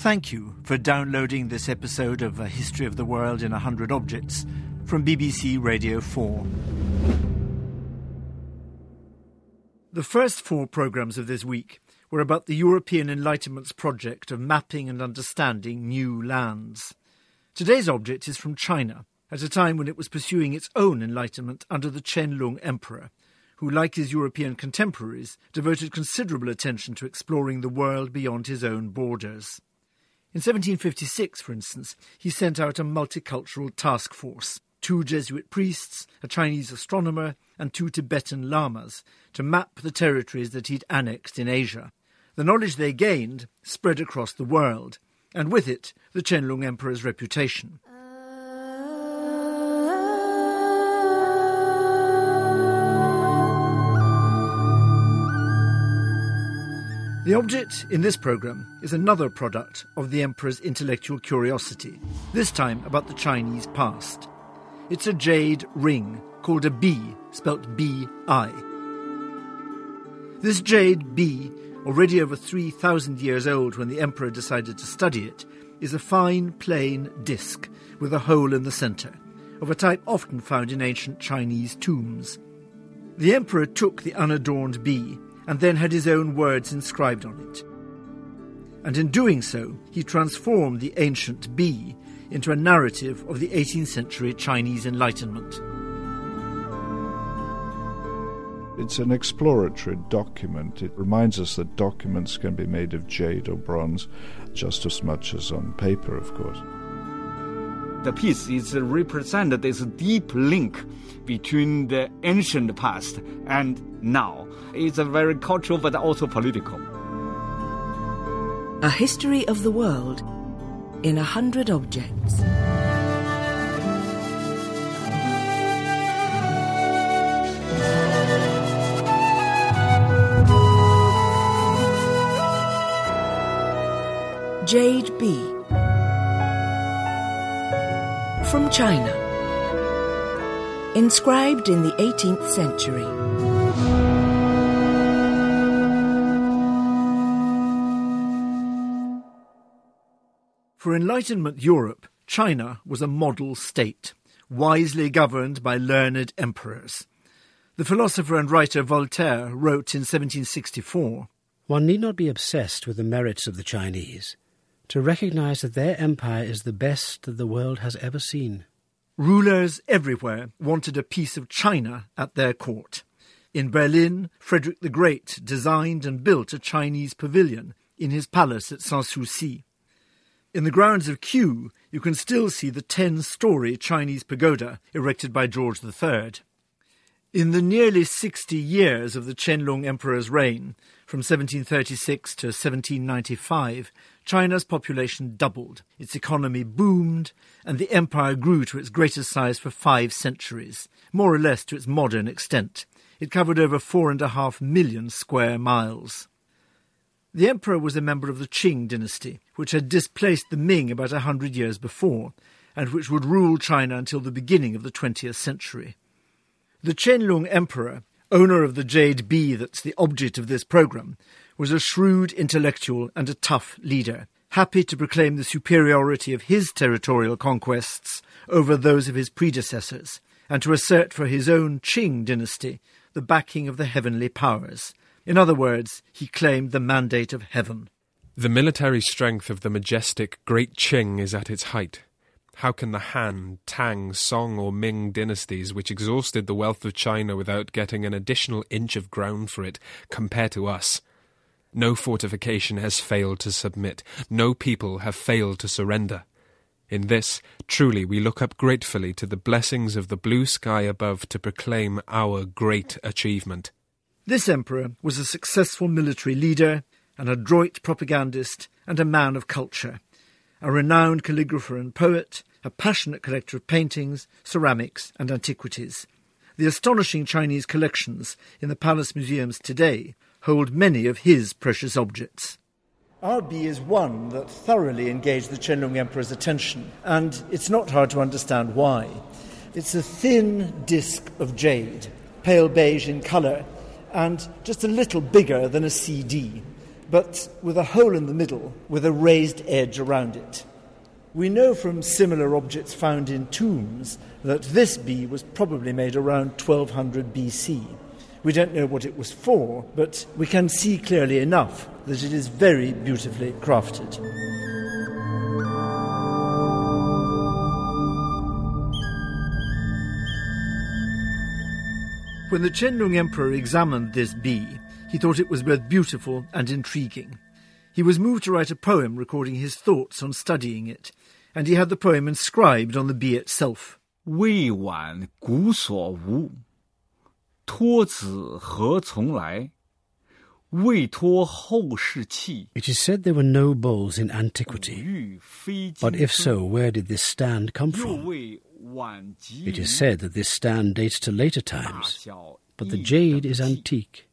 Thank you for downloading this episode of A History of the World in a Hundred Objects from BBC Radio 4. The first four programmes of this week were about the European Enlightenment's project of mapping and understanding new lands. Today's object is from China, at a time when it was pursuing its own enlightenment under the Qianlong Emperor, who, like his European contemporaries, devoted considerable attention to exploring the world beyond his own borders. In 1756, for instance, he sent out a multicultural task force two Jesuit priests, a Chinese astronomer, and two Tibetan lamas to map the territories that he'd annexed in Asia. The knowledge they gained spread across the world, and with it the Qianlong Emperor's reputation. The object in this programme is another product of the Emperor's intellectual curiosity, this time about the Chinese past. It's a jade ring called a spelt B-I. This jade bi, already over 3,000 years old when the Emperor decided to study it, is a fine, plain disc with a hole in the centre, of a type often found in ancient Chinese tombs. The Emperor took the unadorned bi and then had his own words inscribed on it. And in doing so, he transformed the ancient bi into a narrative of the 18th century Chinese Enlightenment. It's an exploratory document. It reminds us that documents can be made of jade or bronze just as much as on paper, of course. The piece is represent this deep link between the ancient past and now it's a very cultural but also political. A history of the world in a hundred objects. Jade Bi. From China. Inscribed in the 18th century. For Enlightenment Europe, China was a model state, wisely governed by learned emperors. The philosopher and writer Voltaire wrote in 1764 One need not be obsessed with the merits of the Chinese to recognize that their empire is the best that the world has ever seen. Rulers everywhere wanted a piece of China at their court. In Berlin, Frederick the Great designed and built a Chinese pavilion in his palace at Sanssouci. In the grounds of Kew, you can still see the 10 story Chinese pagoda erected by George III. In the nearly 60 years of the Qianlong Emperor's reign, from 1736 to 1795, China's population doubled, its economy boomed, and the empire grew to its greatest size for five centuries, more or less to its modern extent. It covered over four and a half million square miles. The emperor was a member of the Qing dynasty, which had displaced the Ming about a hundred years before, and which would rule China until the beginning of the 20th century. The Qianlong emperor, owner of the jade bi that's the object of this programme, was a shrewd intellectual and a tough leader, happy to proclaim the superiority of his territorial conquests over those of his predecessors, and to assert for his own Qing dynasty the backing of the heavenly powers, in other words, he claimed the mandate of heaven. The military strength of the majestic Great Qing is at its height. How can the Han, Tang, Song, or Ming dynasties, which exhausted the wealth of China without getting an additional inch of ground for it, compare to us? No fortification has failed to submit, no people have failed to surrender. In this, truly, we look up gratefully to the blessings of the blue sky above to proclaim our great achievement. This emperor was a successful military leader, an adroit propagandist, and a man of culture, a renowned calligrapher and poet, a passionate collector of paintings, ceramics, and antiquities. The astonishing Chinese collections in the palace museums today hold many of his precious objects. Our bi is one that thoroughly engaged the Qianlong Emperor's attention, and it's not hard to understand why. It's a thin disc of jade, pale beige in colour, and just a little bigger than a CD. but with a hole in the middle with a raised edge around it. We know from similar objects found in tombs that this bi was probably made around 1200 BC. We don't know what it was for, but we can see clearly enough that it is very beautifully crafted. When the Qianlong Emperor examined this bi, he thought it was both beautiful and intriguing. He was moved to write a poem recording his thoughts on studying it, and he had the poem inscribed on the bi itself. 未晚古所无托子何从来？未托后世气。It is said there were no bowls in antiquity, but if so, where did this stand come from? It is said that this stand dates to later times, but the jade is antique.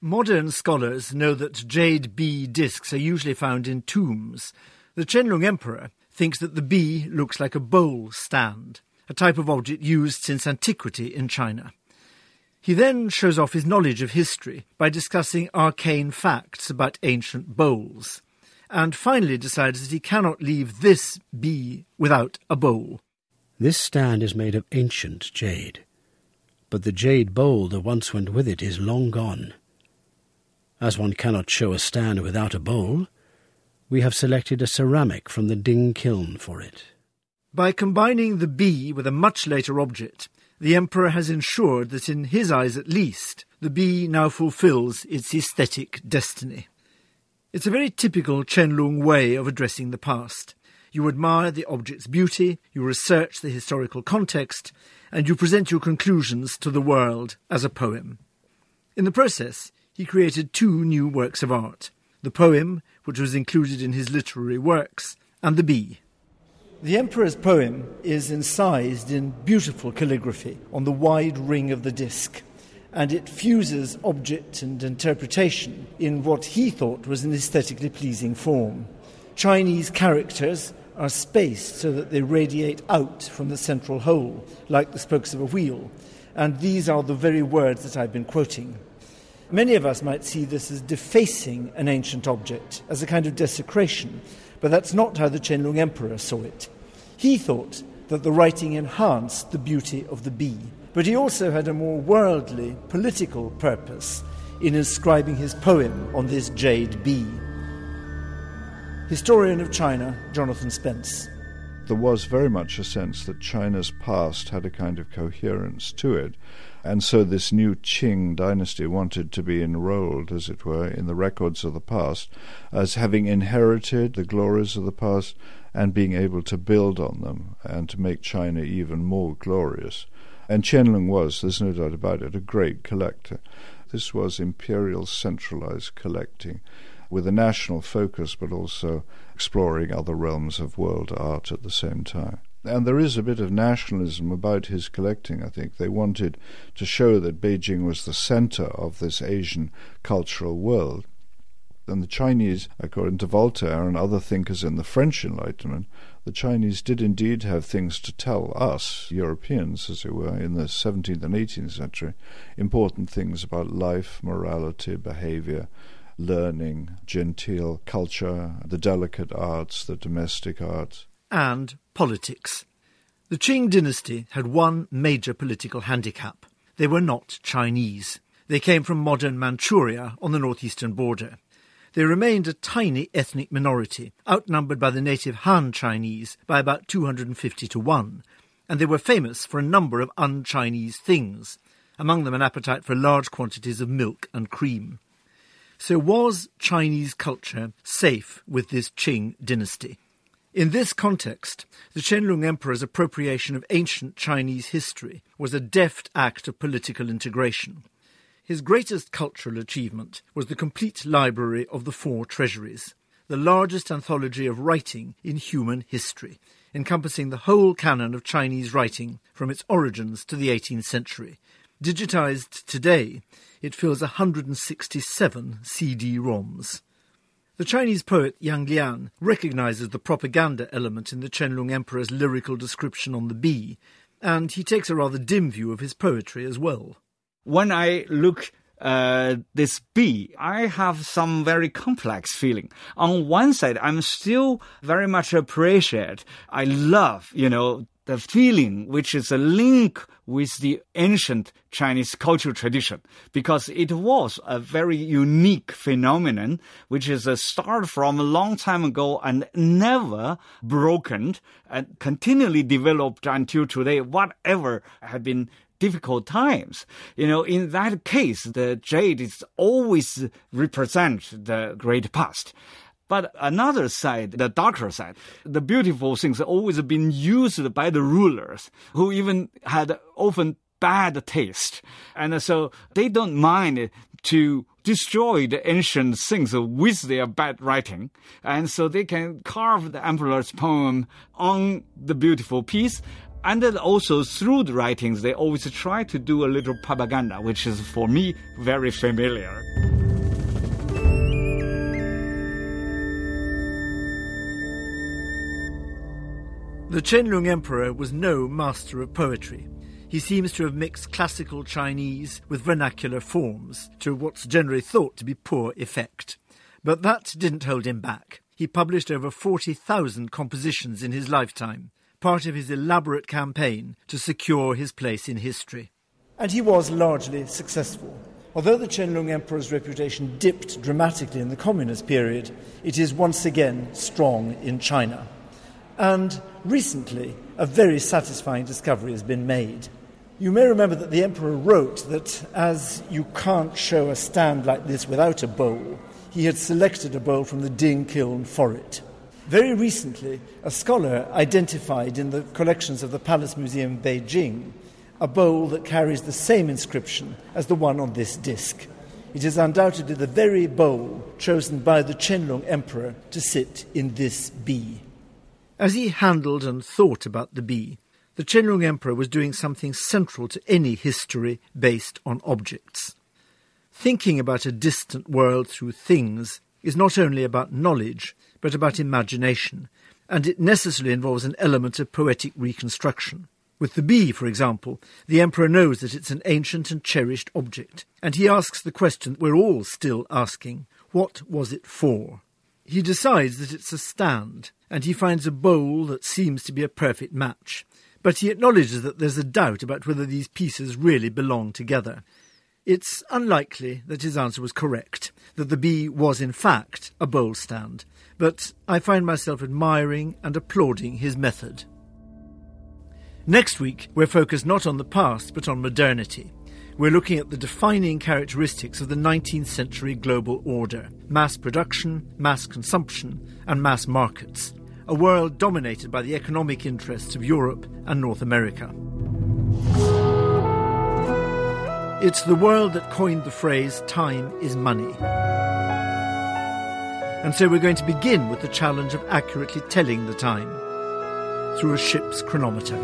Modern scholars know that jade bi discs are usually found in tombs. The Qianlong Emperor thinks that the bi looks like a bowl stand, a type of object used since antiquity in China. He then shows off his knowledge of history by discussing arcane facts about ancient bowls, and finally decides that he cannot leave this bi without a bowl. This stand is made of ancient jade, but the jade bowl that once went with it is long gone. As one cannot show a stand without a bowl, we have selected a ceramic from the Ding kiln for it. By combining the bi with a much later object, the emperor has ensured that, in his eyes at least, the bi now fulfills its aesthetic destiny. It's a very typical Qianlong way of addressing the past. You admire the object's beauty, you research the historical context, and you present your conclusions to the world as a poem. In the process, he created two new works of art the poem, which was included in his literary works, and the bi. The Emperor's poem is incised in beautiful calligraphy on the wide ring of the disc, and it fuses object and interpretation in what he thought was an aesthetically pleasing form. Chinese characters are spaced so that they radiate out from the central hole, like the spokes of a wheel, and these are the very words that I've been quoting. Many of us might see this as defacing an ancient object, as a kind of desecration, but that's not how the Qianlong Emperor saw it. He thought that the writing enhanced the beauty of the bi, but he also had a more worldly, political purpose in inscribing his poem on this jade bi. Historian of China, Jonathan Spence. There was very much a sense that China's past had a kind of coherence to it, and so this new Qing dynasty wanted to be enrolled, as it were, in the records of the past, as having inherited the glories of the past and being able to build on them and to make China even more glorious. And Qianlong was, there's no doubt about it, a great collector. This was imperial centralized collecting with a national focus, but also exploring other realms of world art at the same time. And there is a bit of nationalism about his collecting, I think. They wanted to show that Beijing was the center of this Asian cultural world. And the Chinese, according to Voltaire and other thinkers in the French Enlightenment, the Chinese did indeed have things to tell us, Europeans, as it were, in the 17th and 18th century, important things about life, morality, behavior, learning, genteel culture, the delicate arts, the domestic arts. and politics. The Qing dynasty had one major political handicap. They were not Chinese. They came from modern Manchuria on the northeastern border. They remained a tiny ethnic minority, outnumbered by the native Han Chinese by about 250 to 1, and they were famous for a number of un Chinese things, among them an appetite for large quantities of milk and cream. So, was Chinese culture safe with this Qing dynasty? In this context, the Qianlong Emperor's appropriation of ancient Chinese history was a deft act of political integration. His greatest cultural achievement was the complete library of the Four Treasuries, the largest anthology of writing in human history, encompassing the whole canon of Chinese writing from its origins to the 18th century. Digitized today, it fills 167 CD-ROMs. The Chinese poet Yang Lian recognizes the propaganda element in the Qianlong Emperor's lyrical description on the bi, and he takes a rather dim view of his poetry as well. When I look uh, this bi, I have some very complex feeling. On one side, I'm still very much appreciate. I love, you know, the feeling which is a link with the ancient Chinese cultural tradition because it was a very unique phenomenon which is a start from a long time ago and never broken and continually developed until today whatever had been difficult times. You know, in that case, the jade is always represent the great past. But another side, the darker side, the beautiful things always been used by the rulers who even had often bad taste. And so they don't mind to destroy the ancient things with their bad writing. And so they can carve the emperor's poem on the beautiful piece. And then also through the writings, they always try to do a little propaganda, which is for me very familiar. The Qianlong Emperor was no master of poetry. He seems to have mixed classical Chinese with vernacular forms to what's generally thought to be poor effect. But that didn't hold him back. He published over 40,000 compositions in his lifetime, part of his elaborate campaign to secure his place in history. And he was largely successful. Although the Qianlong Emperor's reputation dipped dramatically in the Communist period, it is once again strong in China. And recently, a very satisfying discovery has been made. You may remember that the emperor wrote that as you can't show a stand like this without a bowl, he had selected a bowl from the Ding kiln for it. Very recently, a scholar identified in the collections of the Palace Museum in Beijing a bowl that carries the same inscription as the one on this disc. It is undoubtedly the very bowl chosen by the Qianlong emperor to sit in this bi. As he handled and thought about the bi, the Qianlong Emperor was doing something central to any history based on objects. Thinking about a distant world through things is not only about knowledge, but about imagination, and it necessarily involves an element of poetic reconstruction. With the bi, for example, the emperor knows that it's an ancient and cherished object, and he asks the question we're all still asking what was it for? He decides that it's a stand, and he finds a bowl that seems to be a perfect match. But he acknowledges that there's a doubt about whether these pieces really belong together. It's unlikely that his answer was correct, that the bi was in fact a bowl stand, but I find myself admiring and applauding his method. Next week, we're focused not on the past, but on modernity. We're looking at the defining characteristics of the 19th century global order mass production, mass consumption, and mass markets, a world dominated by the economic interests of Europe and North America. It's the world that coined the phrase time is money. And so we're going to begin with the challenge of accurately telling the time through a ship's chronometer.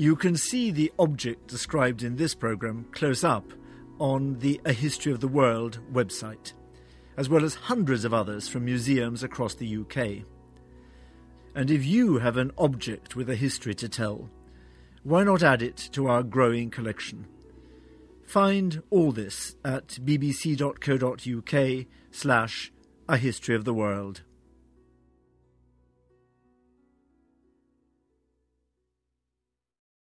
You can see the object described in this program close up on the A History of the World website, as well as hundreds of others from museums across the UK. And if you have an object with a history to tell, why not add it to our growing collection? Find all this at bbc.co.uk slash A History of the World.